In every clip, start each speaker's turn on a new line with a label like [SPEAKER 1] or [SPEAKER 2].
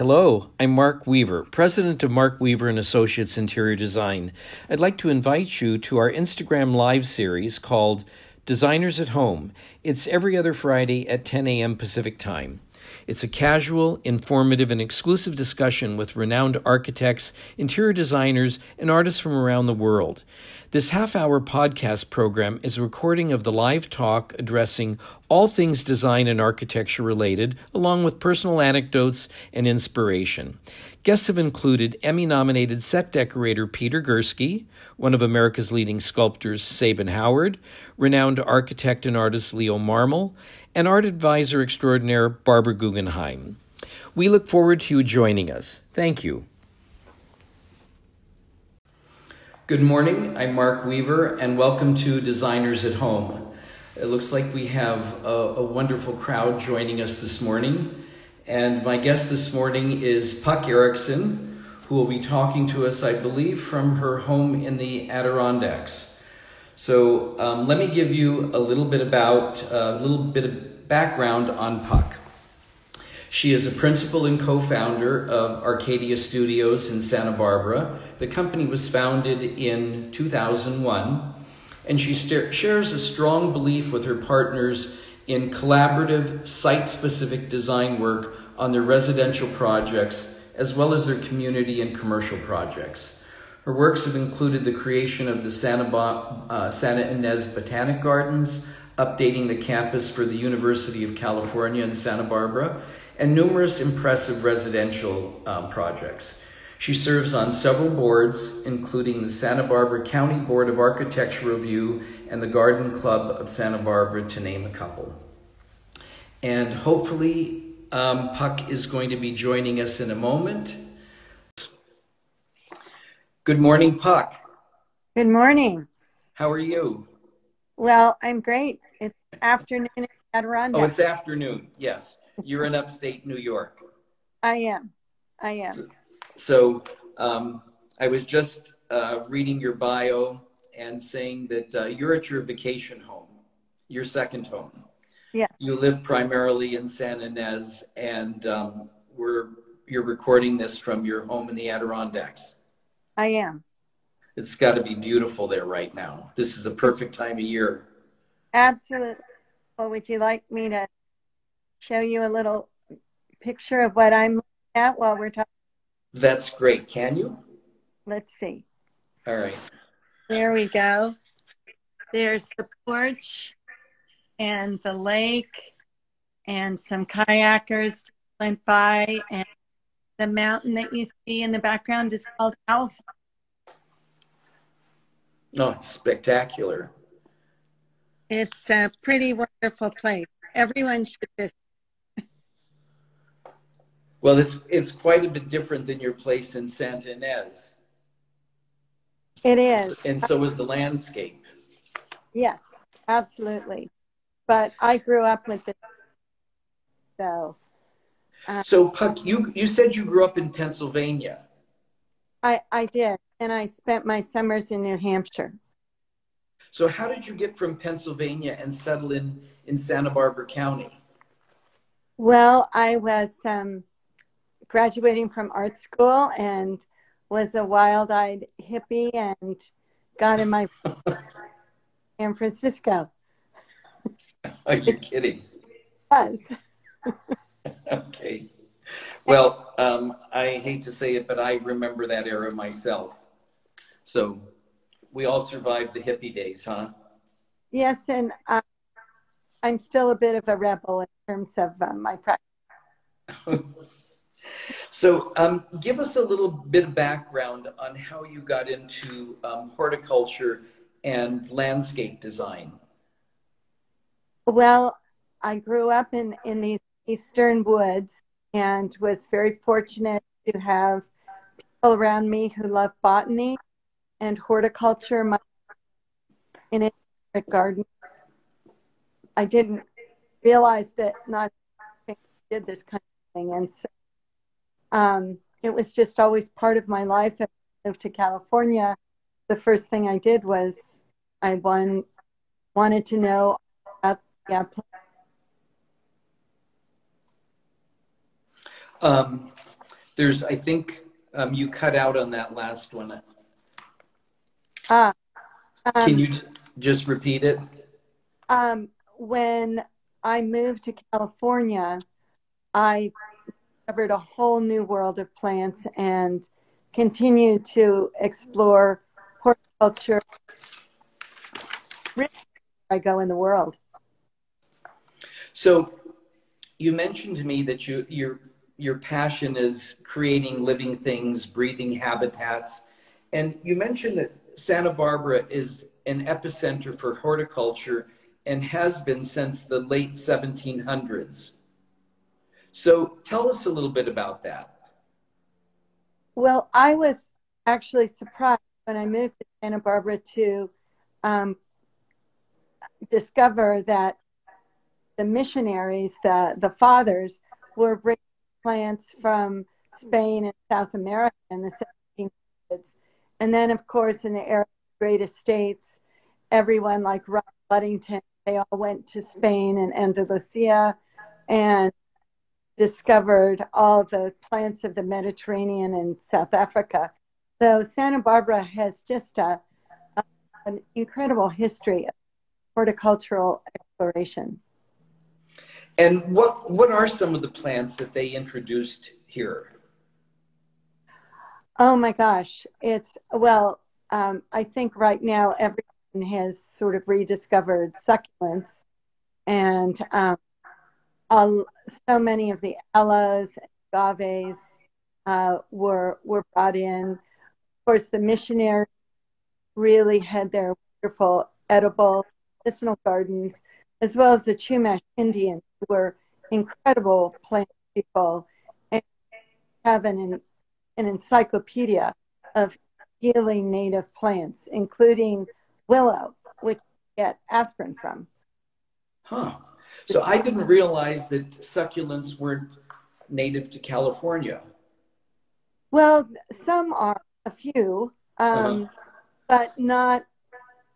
[SPEAKER 1] Hello, I'm Mark Weaver, president of Mark Weaver and Associates Interior Design. I'd like to invite you to our Instagram live series called Designers at Home. It's every other Friday at 10 a.m. Pacific Time. It's a casual, informative, and exclusive discussion with renowned architects, interior designers, and artists from around the world. This half hour podcast program is a recording of the live talk addressing all things design and architecture related, along with personal anecdotes and inspiration. Guests have included Emmy nominated set decorator Peter Gursky, one of America's leading sculptors Sabin Howard, renowned architect and artist Leo Marmol, and art advisor extraordinaire Barbara Guggenheim. We look forward to you joining us. Thank you. Good morning. I'm Mark Weaver, and welcome to Designers at Home. It looks like we have a, a, wonderful crowd joining us this morning. And my guest this morning is Puck Erickson, who will be talking to us, I believe, from her home in the Adirondacks. So um, let me give you a little bit about, a little bit of background on Puck. She is a principal and co founder of Arcadia Studios in Santa Barbara. The company was founded in 2001, and she st- shares a strong belief with her partners in collaborative, site specific design work on their residential projects as well as their community and commercial projects. Her works have included the creation of the Santa, ba- uh, Santa Botanic Gardens, updating the campus for the University of California in Santa Barbara, and numerous impressive residential um, projects. She serves on several boards, including the Santa Barbara County Board of Architecture Review and the Garden Club of Santa Barbara, to name a couple. And hopefully, um, Puck is going to be joining us in a moment. Good morning, Puck.
[SPEAKER 2] Good morning.
[SPEAKER 1] How are you?
[SPEAKER 2] Well, I'm great. It's afternoon in Adirondack.
[SPEAKER 1] Oh, it's afternoon. Yes. You're in upstate New York.
[SPEAKER 2] I am. I am.
[SPEAKER 1] So um, I was just uh, reading your bio and saying that uh, you're at your vacation home, your second home.
[SPEAKER 2] Yeah.
[SPEAKER 1] You live primarily in San Ynez, and um, we're you're recording this from your home in the Adirondacks.
[SPEAKER 2] I am.
[SPEAKER 1] It's got to be beautiful there right now. This is the perfect time of year.
[SPEAKER 2] Absolutely. Well, would you like me to show you a little picture of what I'm looking at while we're talking?
[SPEAKER 1] That's great. Can you?
[SPEAKER 2] Let's see.
[SPEAKER 1] All right.
[SPEAKER 2] There we go. There's the porch and the lake and some kayakers went by and the mountain that you see in the background is called Owls.
[SPEAKER 1] Oh, it's spectacular.
[SPEAKER 2] It's a pretty wonderful place. Everyone should visit.
[SPEAKER 1] Well, it's, it's quite a bit different than your place in Santa Ynez.
[SPEAKER 2] It is.
[SPEAKER 1] And so is the landscape.
[SPEAKER 2] Yes, absolutely. But I grew up with it. So.
[SPEAKER 1] Um, so, Puck, you, you said you grew up in Pennsylvania.
[SPEAKER 2] I, I did. And I spent my summers in New Hampshire.
[SPEAKER 1] So, how did you get from Pennsylvania and settle in, in Santa Barbara County?
[SPEAKER 2] Well, I was um, graduating from art school and was a wild-eyed hippie and got in my San Francisco.
[SPEAKER 1] Are you kidding?
[SPEAKER 2] Was.
[SPEAKER 1] okay. Well, um, I hate to say it, but I remember that era myself. So we all survived the hippie days, huh?
[SPEAKER 2] Yes, and uh, I'm still a bit of a rebel in terms of um, my practice.
[SPEAKER 1] So, um, give us a little bit of background on how you got into um, horticulture and landscape design.
[SPEAKER 2] Well, I grew up in, in these eastern woods and was very fortunate to have people around me who love botany and horticulture my, in a garden. I didn't realize that not did this kind of thing, and so um, it was just always part of my life. I moved to California. The first thing I did was I won, wanted to know about yeah.
[SPEAKER 1] Um, There's, I think, um, you cut out on that last one.
[SPEAKER 2] Ah, um,
[SPEAKER 1] Can you t- just repeat it?
[SPEAKER 2] um, when I moved to California, I discovered a whole new world of plants and continue to explore horticulture. I go in the world.
[SPEAKER 1] So, you mentioned to me that you, your your passion is creating living things, breathing habitats, and you mentioned that Santa Barbara is an epicenter for horticulture and has been since the late 1700s. So, tell us a little bit about that.
[SPEAKER 2] Well, I was actually surprised when I moved to Santa Barbara to um, discover that the missionaries, the, the fathers, were bringing plants from Spain and South America in the 1700s. And then, of course, in the era Great Estates, everyone like Robert Ludington, they all went to Spain and Andalusia and discovered all the plants of the Mediterranean and South Africa. So Santa Barbara has just a, a an incredible history of horticultural exploration.
[SPEAKER 1] And what what are some of the plants that they introduced here?
[SPEAKER 2] Oh my gosh, it's well. Um, I think right now everyone has sort of rediscovered succulents, and um, so many of the aloes and agaves uh, were were brought in. Of course, the missionaries really had their wonderful edible medicinal gardens, as well as the Chumash Indians, who were incredible plant people and have an, an encyclopedia of healing native plants, including willow, which you get aspirin from.
[SPEAKER 1] Huh. So I didn't realize that succulents weren't native to California.
[SPEAKER 2] Well, some are, a few, um,
[SPEAKER 1] Uh-huh.
[SPEAKER 2] but not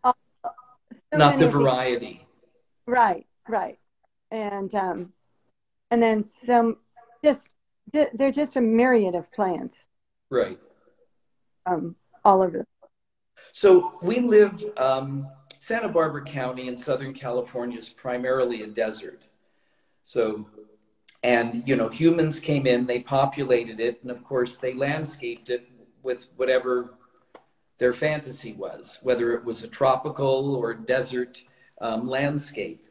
[SPEAKER 2] all. So
[SPEAKER 1] Not the variety.
[SPEAKER 2] Right, right. And um, and then some just they're just a myriad of plants
[SPEAKER 1] Right.
[SPEAKER 2] um, all over. the
[SPEAKER 1] So we live, um, Santa Barbara County in Southern California is primarily a desert. So, and, you know, humans came in, they populated it, and of course they landscaped it with whatever their fantasy was, whether it was a tropical or desert um, landscape.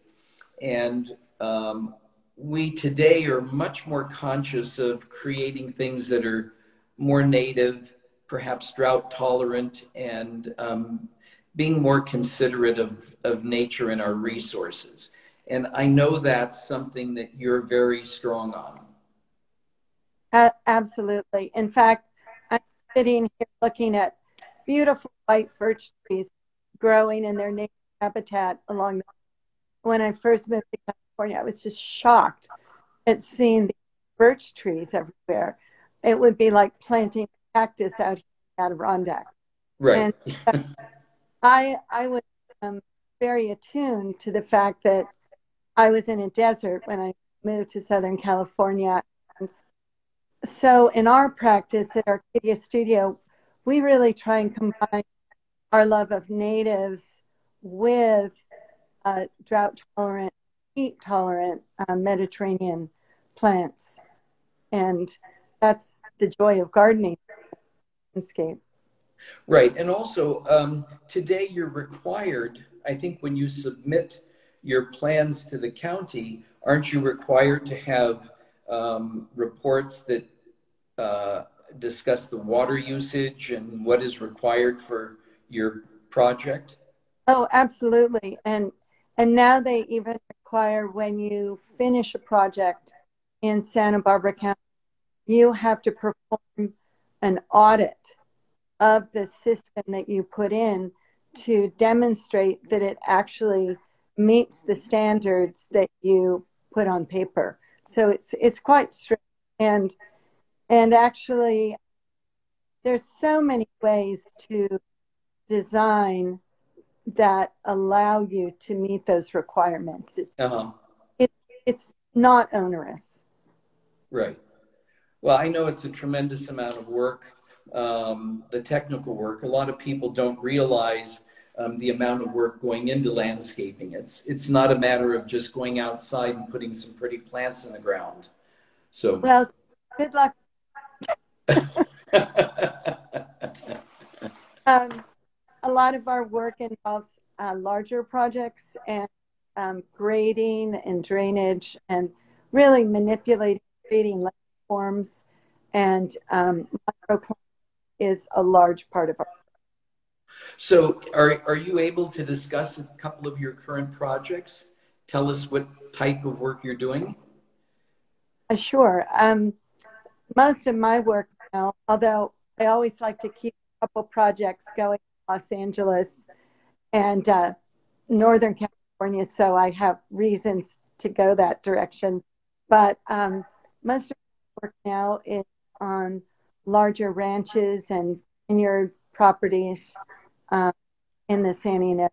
[SPEAKER 1] And um, we today are much more conscious of creating things that are more native, perhaps drought tolerant, and um, being more considerate of, of nature and our resources. And I know that's something that you're very strong on.
[SPEAKER 2] A- absolutely. In fact, I'm sitting here looking at beautiful white birch trees growing in their native habitat along the. When I first moved to California, I was just shocked at seeing the birch trees everywhere. It would be like planting cactus out here in Adirondack.
[SPEAKER 1] Right.
[SPEAKER 2] Uh, I I was um, very attuned to the fact that I was in a desert when I moved to Southern California. And so in our practice at Arcadia Studio, we really try and combine our love of natives with uh, drought tolerant, heat tolerant uh, Mediterranean plants, and that's the joy of gardening landscape.
[SPEAKER 1] Right. And also, um, today you're required, I think, when you submit your plans to the county, aren't you required to have um, reports that uh, discuss the water usage and what is required for your project?
[SPEAKER 2] Oh, absolutely. And and now they even require when you finish a project in Santa Barbara County, you have to perform an audit of the system that you put in to demonstrate that it actually meets the standards that you put on paper. So it's it's quite strict and and actually there's so many ways to design that allow you to meet those requirements. It's
[SPEAKER 1] Uh huh.
[SPEAKER 2] it's not onerous.
[SPEAKER 1] Right. Well, I know it's a tremendous amount of work, um, the technical work. A lot of people don't realize um, the amount of work going into landscaping. It's it's not a matter of just going outside and putting some pretty plants in the ground. So
[SPEAKER 2] well, good luck. um, a lot of our work involves uh, larger projects and um, grading and drainage and really manipulating creating forms and um, is a large part of our
[SPEAKER 1] so are, are you able to discuss a couple of your current projects? Tell us what type of work you're doing?
[SPEAKER 2] Uh, sure. Um, most of my work now although i always like to keep a couple projects going in los angeles and uh, northern california so i have reasons to go that direction. But um, most of my work now is on larger ranches and vineyard properties um, in the San Ynez.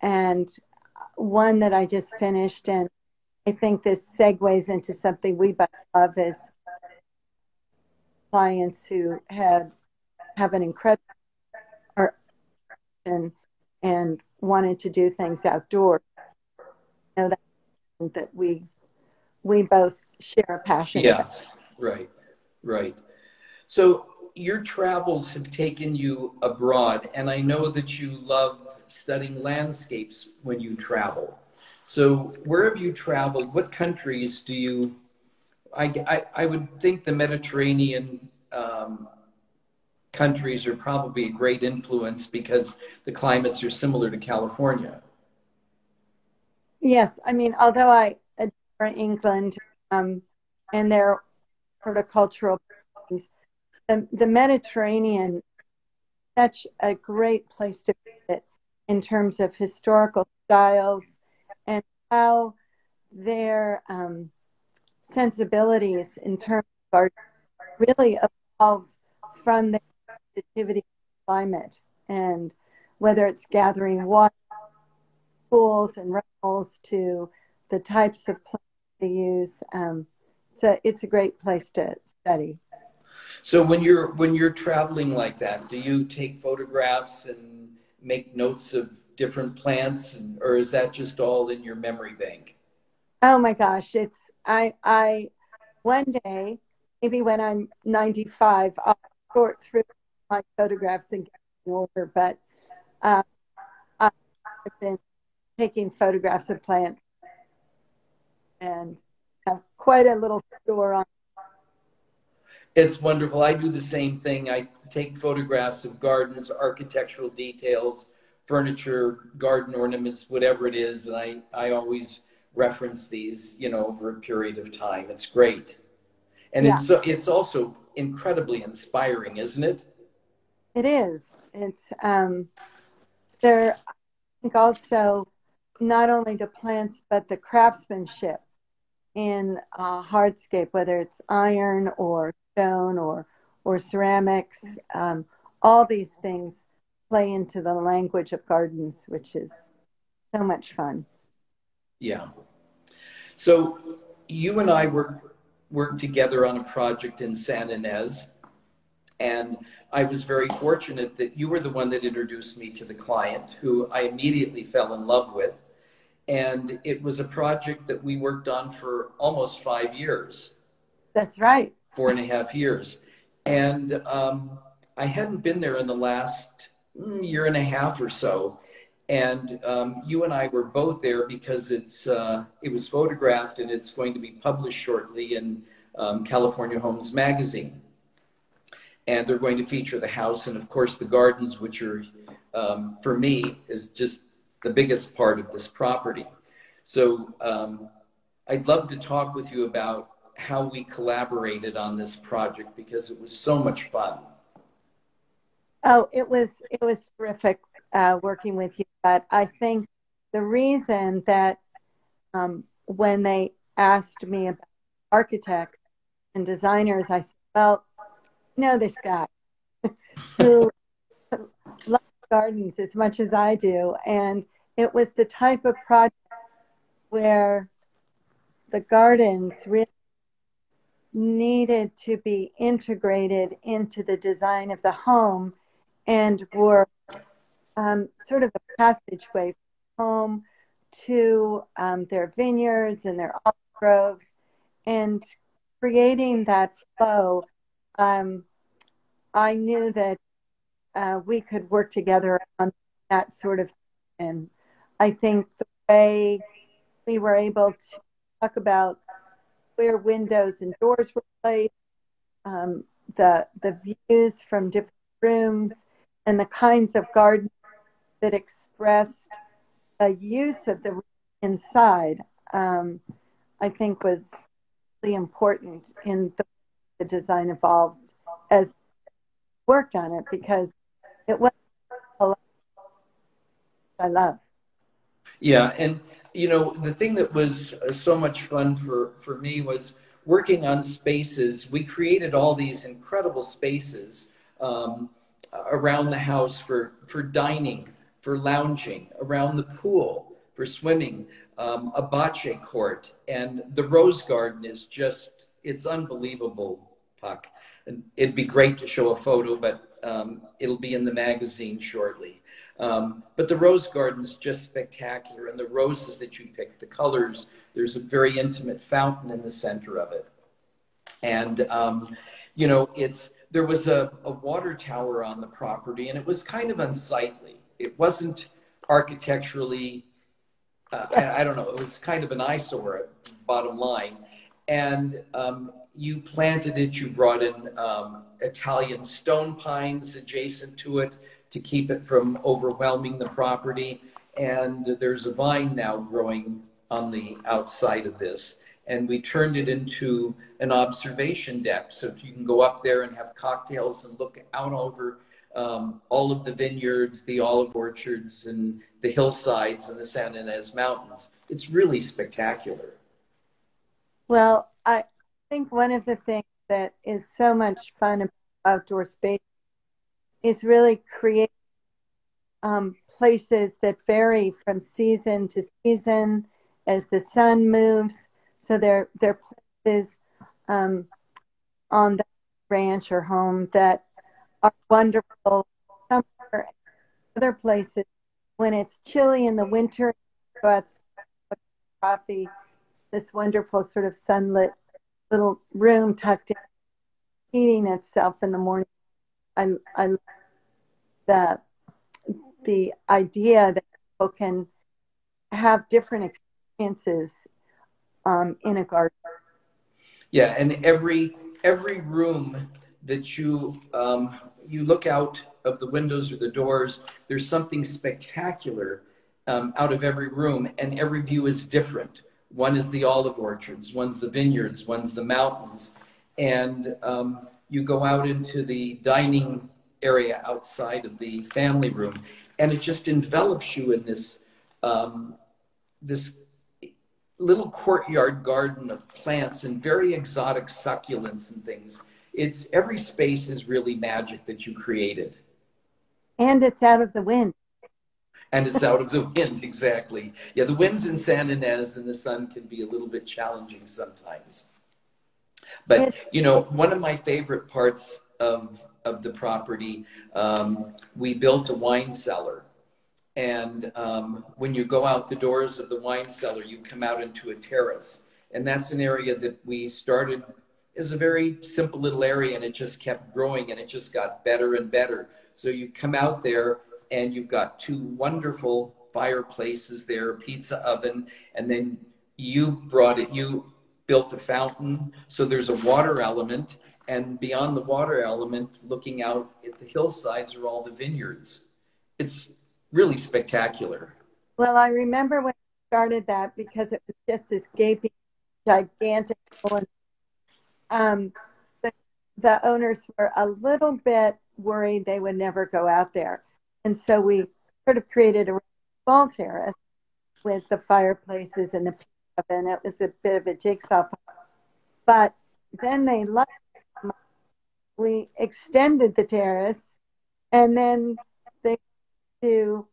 [SPEAKER 2] And one that I just finished, and I think this segues into something we both love is clients who had have an incredible and and wanted to do things outdoors. You know that that we we both share a passion.
[SPEAKER 1] Yes, right, right. So your travels have taken you abroad, and I know that you love studying landscapes when you travel. So where have you traveled? What countries do you? I I, I would think the Mediterranean. Um, countries are probably a great influence because the climates are similar to California.
[SPEAKER 2] Yes, I mean, although I adore England, um, and their horticultural the, the Mediterranean such a great place to visit in terms of historical styles and how their um, sensibilities in terms of art really evolved from the sensitivity climate and whether it's gathering water pools and runnels to the types of plants they use. Um, so it's a great place to study.
[SPEAKER 1] So when you're when you're traveling like that, do you take photographs and make notes of different plants, and, or is that just all in your memory bank?
[SPEAKER 2] Oh my gosh, it's I I one day maybe when I'm 95, I'll sort through my photographs and get in order. But uh, I've been taking photographs of plants and have quite a little store on.
[SPEAKER 1] It's wonderful. I do the same thing. I take photographs of gardens, architectural details, furniture, garden ornaments, whatever it is, and I, I always reference these, you know, over a period of time. It's great. And yeah. it's it's also incredibly inspiring, isn't it?
[SPEAKER 2] It is. It's um there I think also not only the plants but the craftsmanship in uh, hardscape, whether it's iron or stone or or ceramics. Um, all these things play into the language of gardens, which is so much fun.
[SPEAKER 1] Yeah. So you and I worked worked together on a project in San Ynez, and I was very fortunate that you were the one that introduced me to the client, who I immediately fell in love with and it was a project that we worked on for almost five years.
[SPEAKER 2] That's right.
[SPEAKER 1] Four and a half years. And um, I hadn't been there in the last mm, year and a half or so. And um, you and I were both there because it's uh, it was photographed and it's going to be published shortly in um, California Homes Magazine. And they're going to feature the house and, of course, the gardens, which are, um, for me, is just the biggest part of this property. So um, I'd love to talk with you about how we collaborated on this project because it was so much fun.
[SPEAKER 2] Oh, it was it was terrific uh, working with you. But I think the reason that um, when they asked me about architects and designers, I said, "Well, you know this guy who loves gardens as much as I do, and it was the type of project where the gardens really needed to be integrated into the design of the home and were um, sort of a passageway from home to um, their vineyards and their olive groves and creating that flow. Um, I knew that uh, we could work together on that sort of and I think the way we were able to talk about where windows and doors were placed, um, the the views from different rooms, and the kinds of gardens that expressed a use of the inside, um, I think was really important in the, the design evolved as worked on it because it was I love.
[SPEAKER 1] Yeah, and you know the thing that was uh, so much fun for for me was working on spaces. We created all these incredible spaces um, around the house for for dining, for lounging, around the pool, for swimming, um, a bocce court, and the rose garden is just it's unbelievable, Puck. And it'd be great to show a photo, but um, it'll be in the magazine shortly. Um, but the rose garden's just spectacular, and the roses that you pick, the colors. There's a very intimate fountain in the center of it, and um, you know, it's there was a, a water tower on the property, and it was kind of unsightly. It wasn't architecturally. Uh, I, I, don't know. It was kind of an eyesore. Bottom line, and um, you planted it. You brought in um, Italian stone pines adjacent to it to keep it from overwhelming the property. And there's a vine now growing on the outside of this. And we turned it into an observation deck. So you can go up there and have cocktails and look out over um, all of the vineyards, the olive orchards, and the hillsides and the San Ynez Mountains. It's really spectacular.
[SPEAKER 2] Well, I think one of the things that is so much fun about outdoor space is really create um, places that vary from season to season as the sun moves. So they're, they're places um, on the ranch or home that are wonderful summer. Other places, when it's chilly in the winter, but coffee, this wonderful sort of sunlit little room tucked in, heating itself in the morning. I, I the the idea that people can have different experiences um, in a garden.
[SPEAKER 1] Yeah, and every every room that you um, you look out of the windows or the doors, there's something spectacular um, out of every room, and every view is different. One is the olive orchards, one's the vineyards, one's the mountains, and um, you go out into the dining area outside of the family room, and it just envelops you in this um, this little courtyard garden of plants and very exotic succulents and things. It's every space is really magic that you created.
[SPEAKER 2] And it's out of the wind.
[SPEAKER 1] And it's out of the wind, exactly. Yeah, the winds in San Ynez and the sun can be a little bit challenging sometimes. But, you know, one of my favorite parts of of the property, um, we built a wine cellar. And um, when you go out the doors of the wine cellar, you come out into a terrace. And that's an area that we started as a very simple little area and it just kept growing and it just got better and better. So you come out there and you've got two wonderful fireplaces there, a pizza oven, and then you brought it, you built a fountain. So there's a water element and beyond the water element, looking out at the hillsides are all the vineyards. It's really spectacular.
[SPEAKER 2] Well, I remember when I started that because it was just this gaping, gigantic. Um, the, the owners were a little bit worried they would never go out there. And so we sort of created a small terrace with the fireplaces and the oven. It was a bit of a jigsaw. puzzle. But then they loved we extended the terrace and then they to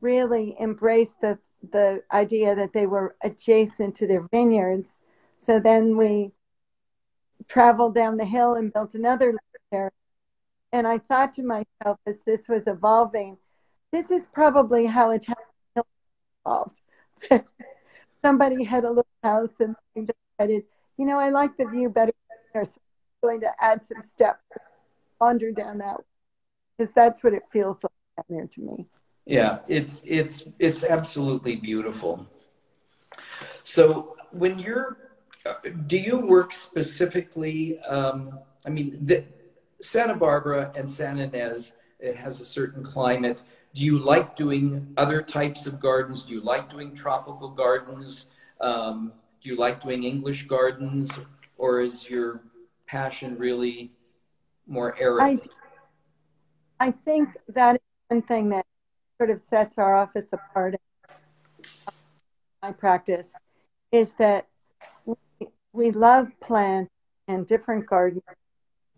[SPEAKER 2] really embrace the the idea that they were adjacent to their vineyards. So then we traveled down the hill and built another terrace. And I thought to myself, as this was evolving, this is probably how Italian evolved. Somebody had a little house and they decided, you know, I like the view better here, so I'm going to add some steps, wander down that because that's what it feels like down there to me.
[SPEAKER 1] Yeah, it's it's it's absolutely beautiful. So when you're, do you work specifically? Um, I mean, the, Santa Barbara and San Ynez, it has a certain climate. Do you like doing other types of gardens? Do you like doing tropical gardens? Um, do you like doing English gardens, or is your passion really more arid?
[SPEAKER 2] I, I think that is one thing that sort of sets our office apart. My practice is that we, we love plants and different gardens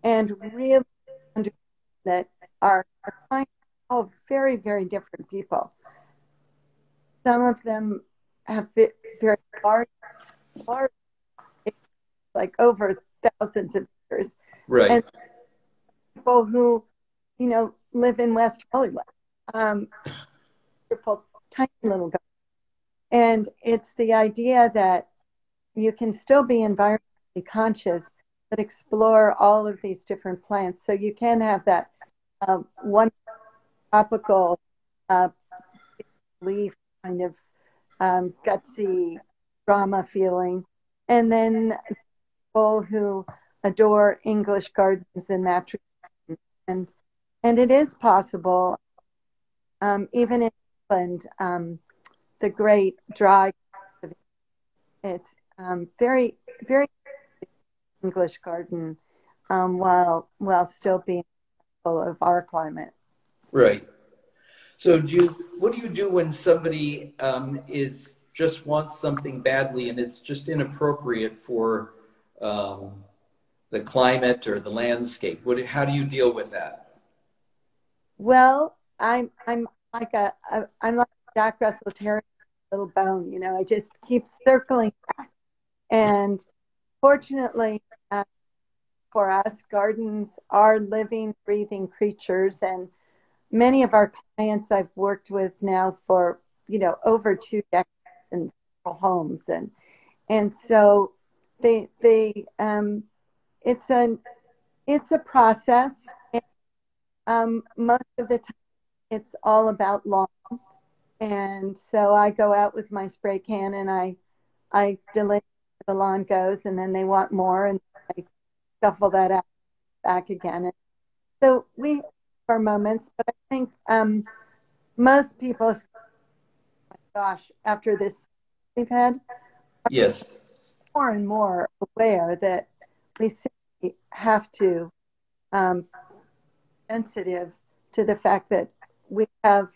[SPEAKER 2] and really understand that our, our clients are all very, very different people. Some of them have very large, large, like over thousands of years.
[SPEAKER 1] Right.
[SPEAKER 2] And people who, you know, live in West Hollywood. Um, beautiful, tiny little garden. And it's the idea that you can still be environmentally conscious, but explore all of these different plants. So you can have that uh, one tropical uh, leaf kind of um, gutsy drama feeling, and then people who adore English gardens and natural and and it is possible, um, even in England, um, the great dry. It's um, very very English garden, um, while while still being of our climate.
[SPEAKER 1] Right. So, do you, what do you do when somebody um, is just wants something badly and it's just inappropriate for um, the climate or the landscape? What, how do you deal with that?
[SPEAKER 2] Well, I'm I'm like a, I'm like a Jack Russell Terrier little bone. You know, I just keep circling back, and fortunately for us, gardens are living, breathing creatures, and many of our clients I've worked with now for you know over two decades in homes, and and so they they um, it's a it's a process. And, um, most of the time, it's all about lawn, and so I go out with my spray can and I I delay the lawn goes, and then they want more, and shuffle that out back again. And so we our moments, but I think um, most people, oh gosh, after this we've had,
[SPEAKER 1] yes,
[SPEAKER 2] more and more aware that we simply have to um, sensitive to the fact that we have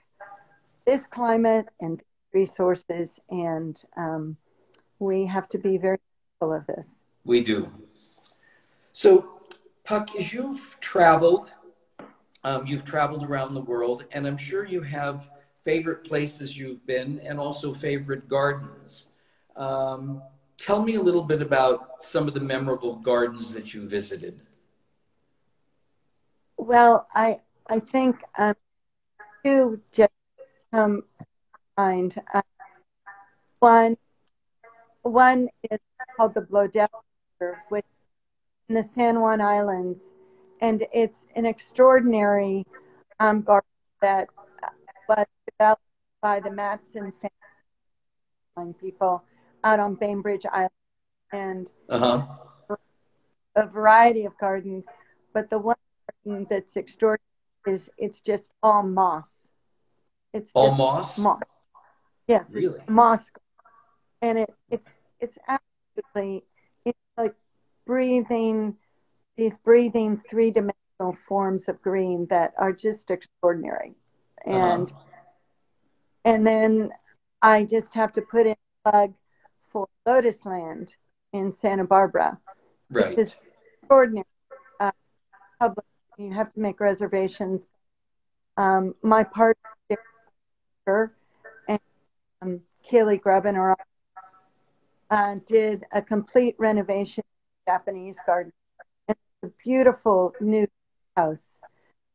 [SPEAKER 2] this climate and resources, and um, we have to be very mindful of this.
[SPEAKER 1] We do. So, Puck, as you've traveled um, you've traveled around the world, and I'm sure you have favorite places you've been and also favorite gardens. Um, tell me a little bit about some of the memorable gardens that you visited.
[SPEAKER 2] Well, I I think um, two just come mind. Uh, one one is called the Bloedel which in the San Juan Islands and it's an extraordinary um, garden that was developed by the Matson family people out on Bainbridge Island, and
[SPEAKER 1] uh-huh.
[SPEAKER 2] a variety of gardens. But the one garden that's extraordinary is it's just all moss.
[SPEAKER 1] It's all moss.
[SPEAKER 2] Moss. Yes,
[SPEAKER 1] really
[SPEAKER 2] moss, and it it's it's absolutely it's like breathing these breathing three dimensional forms of green that are just extraordinary. Uh-huh. And uh-huh. and then I just have to put in a plug for Lotusland in Santa Barbara.
[SPEAKER 1] Right.
[SPEAKER 2] It's extraordinary. Uh, public, you have to make reservations. Um, my partner and um, Kaylee Grubbin or uh, did a complete renovation Japanese garden And it's a beautiful new house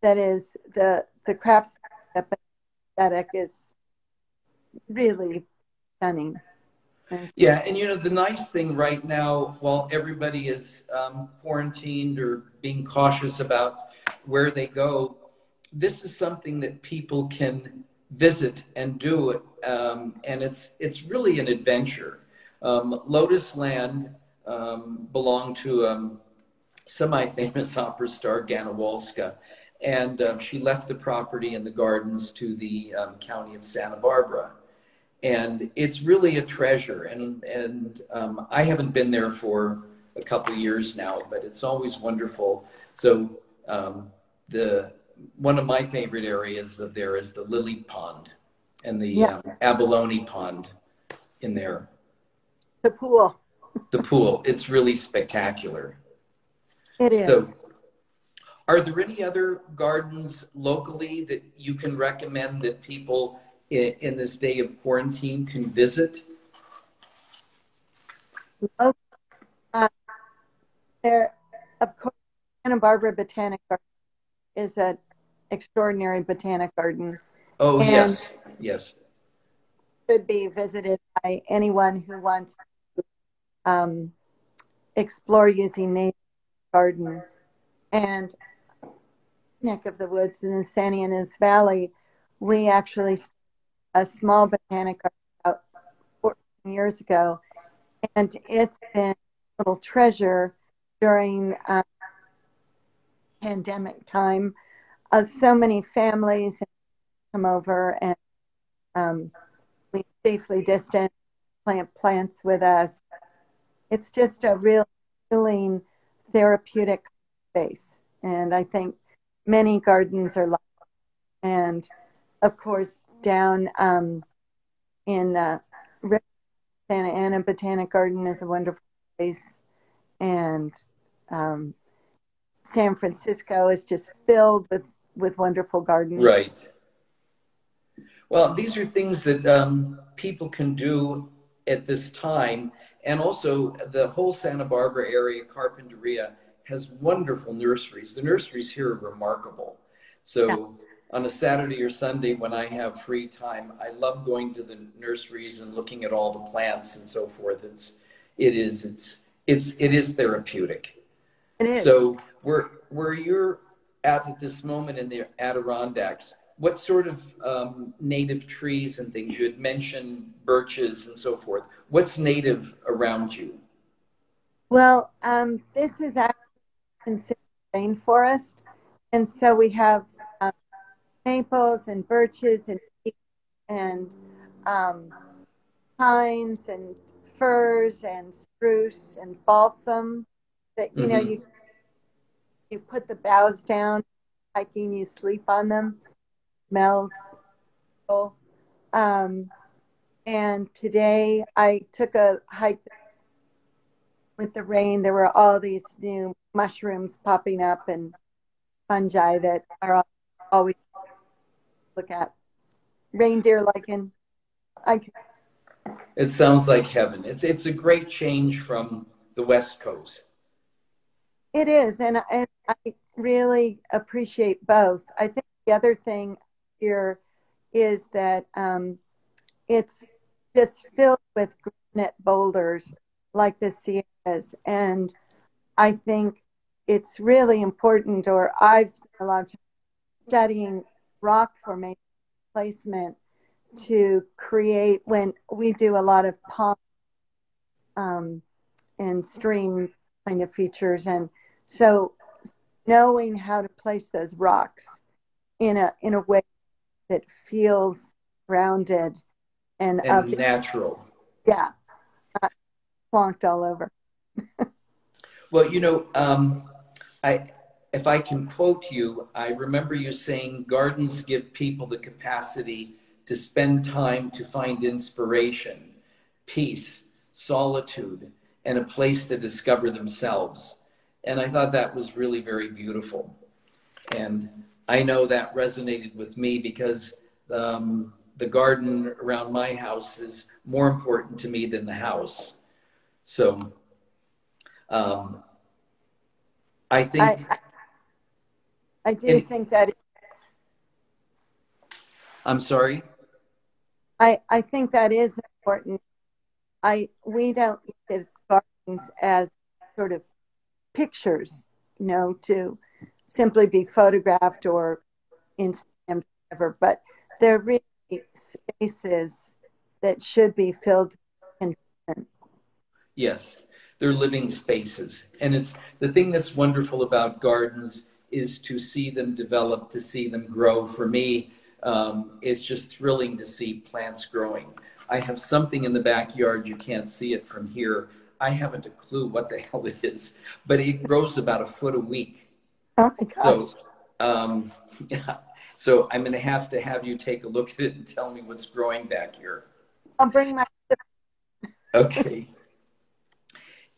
[SPEAKER 2] that is the the crafts aesthetic is really stunning.
[SPEAKER 1] Yeah, and you know the nice thing right now, while everybody is um, quarantined or being cautious about where they go, this is something that people can visit and do, um, and it's it's really an adventure. Um, Lotusland um, belonged to um, semi-famous opera star Ganna Walska, and uh, she left the property and the gardens to the um, county of Santa Barbara. And it's really a treasure. And, and um, I haven't been there for a couple years now, but it's always wonderful. So um, the one of my favorite areas of there is the lily pond and the yeah. um, abalone pond in there.
[SPEAKER 2] The pool.
[SPEAKER 1] The pool. It's really spectacular.
[SPEAKER 2] It is. So,
[SPEAKER 1] are there any other gardens locally that you can recommend that people in, in this day of quarantine can visit?
[SPEAKER 2] Uh, there, of course, Santa Barbara Botanic Garden is an extraordinary botanic garden.
[SPEAKER 1] Oh yes, yes.
[SPEAKER 2] Could be visited by anyone who wants um, explore using native garden. And neck of the woods in the San Ynez Valley, we actually a small botanic garden about 14 years ago, and it's been a little treasure during uh, pandemic time. Uh, so many families come over and um, we safely distance plant plants with us. It's just a real healing therapeutic space. And I think many gardens are like and of course down um, in uh, Santa Ana Botanic Garden is a wonderful place, and um, San Francisco is just filled with with wonderful gardens.
[SPEAKER 1] Right. Well, these are things that um, people can do at this time, and also the whole Santa Barbara area, Carpinteria has wonderful nurseries. The nurseries here are remarkable. So yeah. on a Saturday or Sunday when I have free time, I love going to the nurseries and looking at all the plants and so forth. It's it is it's it's it is therapeutic.
[SPEAKER 2] It is.
[SPEAKER 1] So where where you're at at this moment in the Adirondacks, what sort of um, native trees and things you had mentioned birches and so forth what's native around you
[SPEAKER 2] well um, this is actually considered rainforest. And so we have um, maples and birches and and um, pines and firs and spruce and balsam that you mm-hmm. know you you put the boughs down hiking you sleep on them smells um, and today i took a hike with the rain there were all these new mushrooms popping up and fungi that are always look at. Reindeer lichen. I,
[SPEAKER 1] it sounds like heaven. It's it's a great change from the West Coast.
[SPEAKER 2] It is, and, and I really appreciate both. I think the other thing here is that um, it's just filled with granite boulders like the Sierras, and I think it's really important, or I've spent a lot of time studying rock formation placement to create when we do a lot of pond um, and stream kind of features, and so knowing how to place those rocks in a in a way that feels grounded and,
[SPEAKER 1] and natural.
[SPEAKER 2] Yeah, uh, plonked all over.
[SPEAKER 1] well, you know, um, I, if I can quote you, I remember you saying gardens give people the capacity to spend time to find inspiration, peace, solitude, and a place to discover themselves. And I thought that was really very beautiful. And I know that resonated with me because um, the garden around my house is more important to me than the house. So um, I think.
[SPEAKER 2] I, I, I do think that.
[SPEAKER 1] I'm sorry.
[SPEAKER 2] I I think that is important. I we don't look at gardens as sort of pictures, you know, to simply be photographed or Instagrammed, whatever. But they're really spaces that should be filled.
[SPEAKER 1] Yes, they're living spaces, and it's the thing that's wonderful about gardens is to see them develop, to see them grow. For me, um, it's just thrilling to see plants growing. I have something in the backyard. You can't see it from here. I haven't a clue what the hell it is, but it grows about a foot a week.
[SPEAKER 2] Oh my gosh.
[SPEAKER 1] So, um, yeah. So I'm going to have to have you take a look at it and tell me what's growing back here.
[SPEAKER 2] I'll bring my.
[SPEAKER 1] okay.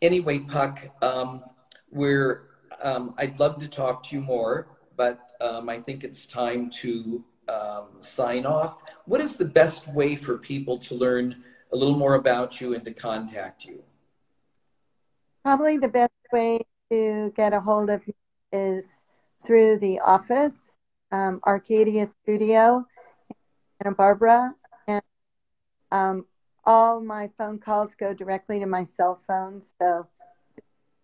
[SPEAKER 1] Anyway, Puck, um, we're. Um, I'd love to talk to you more, but um, I think it's time to um, sign off. What is the best way for people to learn a little more about you and to contact you?
[SPEAKER 2] Probably the best way to get a hold of me is through the office, um, Arcadia Studio, Santa Barbara, and um, all my phone calls go directly to my cell phone, so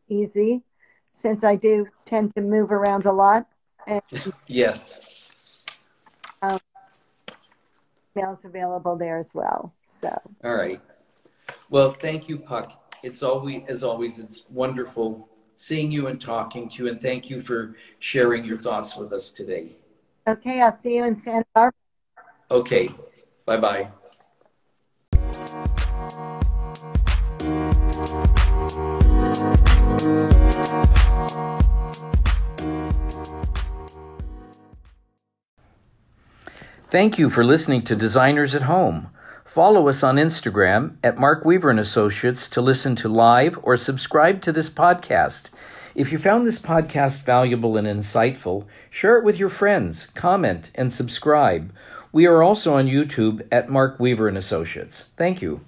[SPEAKER 2] easy. Since I do tend to move around a lot. And,
[SPEAKER 1] yes.
[SPEAKER 2] Um, emails available there as well. So.
[SPEAKER 1] All right. Well, thank you, Puck. It's always, as always, it's wonderful seeing you and talking to you, and thank you for sharing your thoughts with us today.
[SPEAKER 2] Okay, I'll see you in Santa Barbara.
[SPEAKER 1] Okay, bye bye. Thank you for listening to Designers at Home. Follow us on Instagram at Mark Weaver and Associates to listen to live or subscribe to this podcast. If you found this podcast valuable and insightful, share it with your friends, comment, and subscribe. We are also on YouTube at Mark Weaver and Associates. Thank you.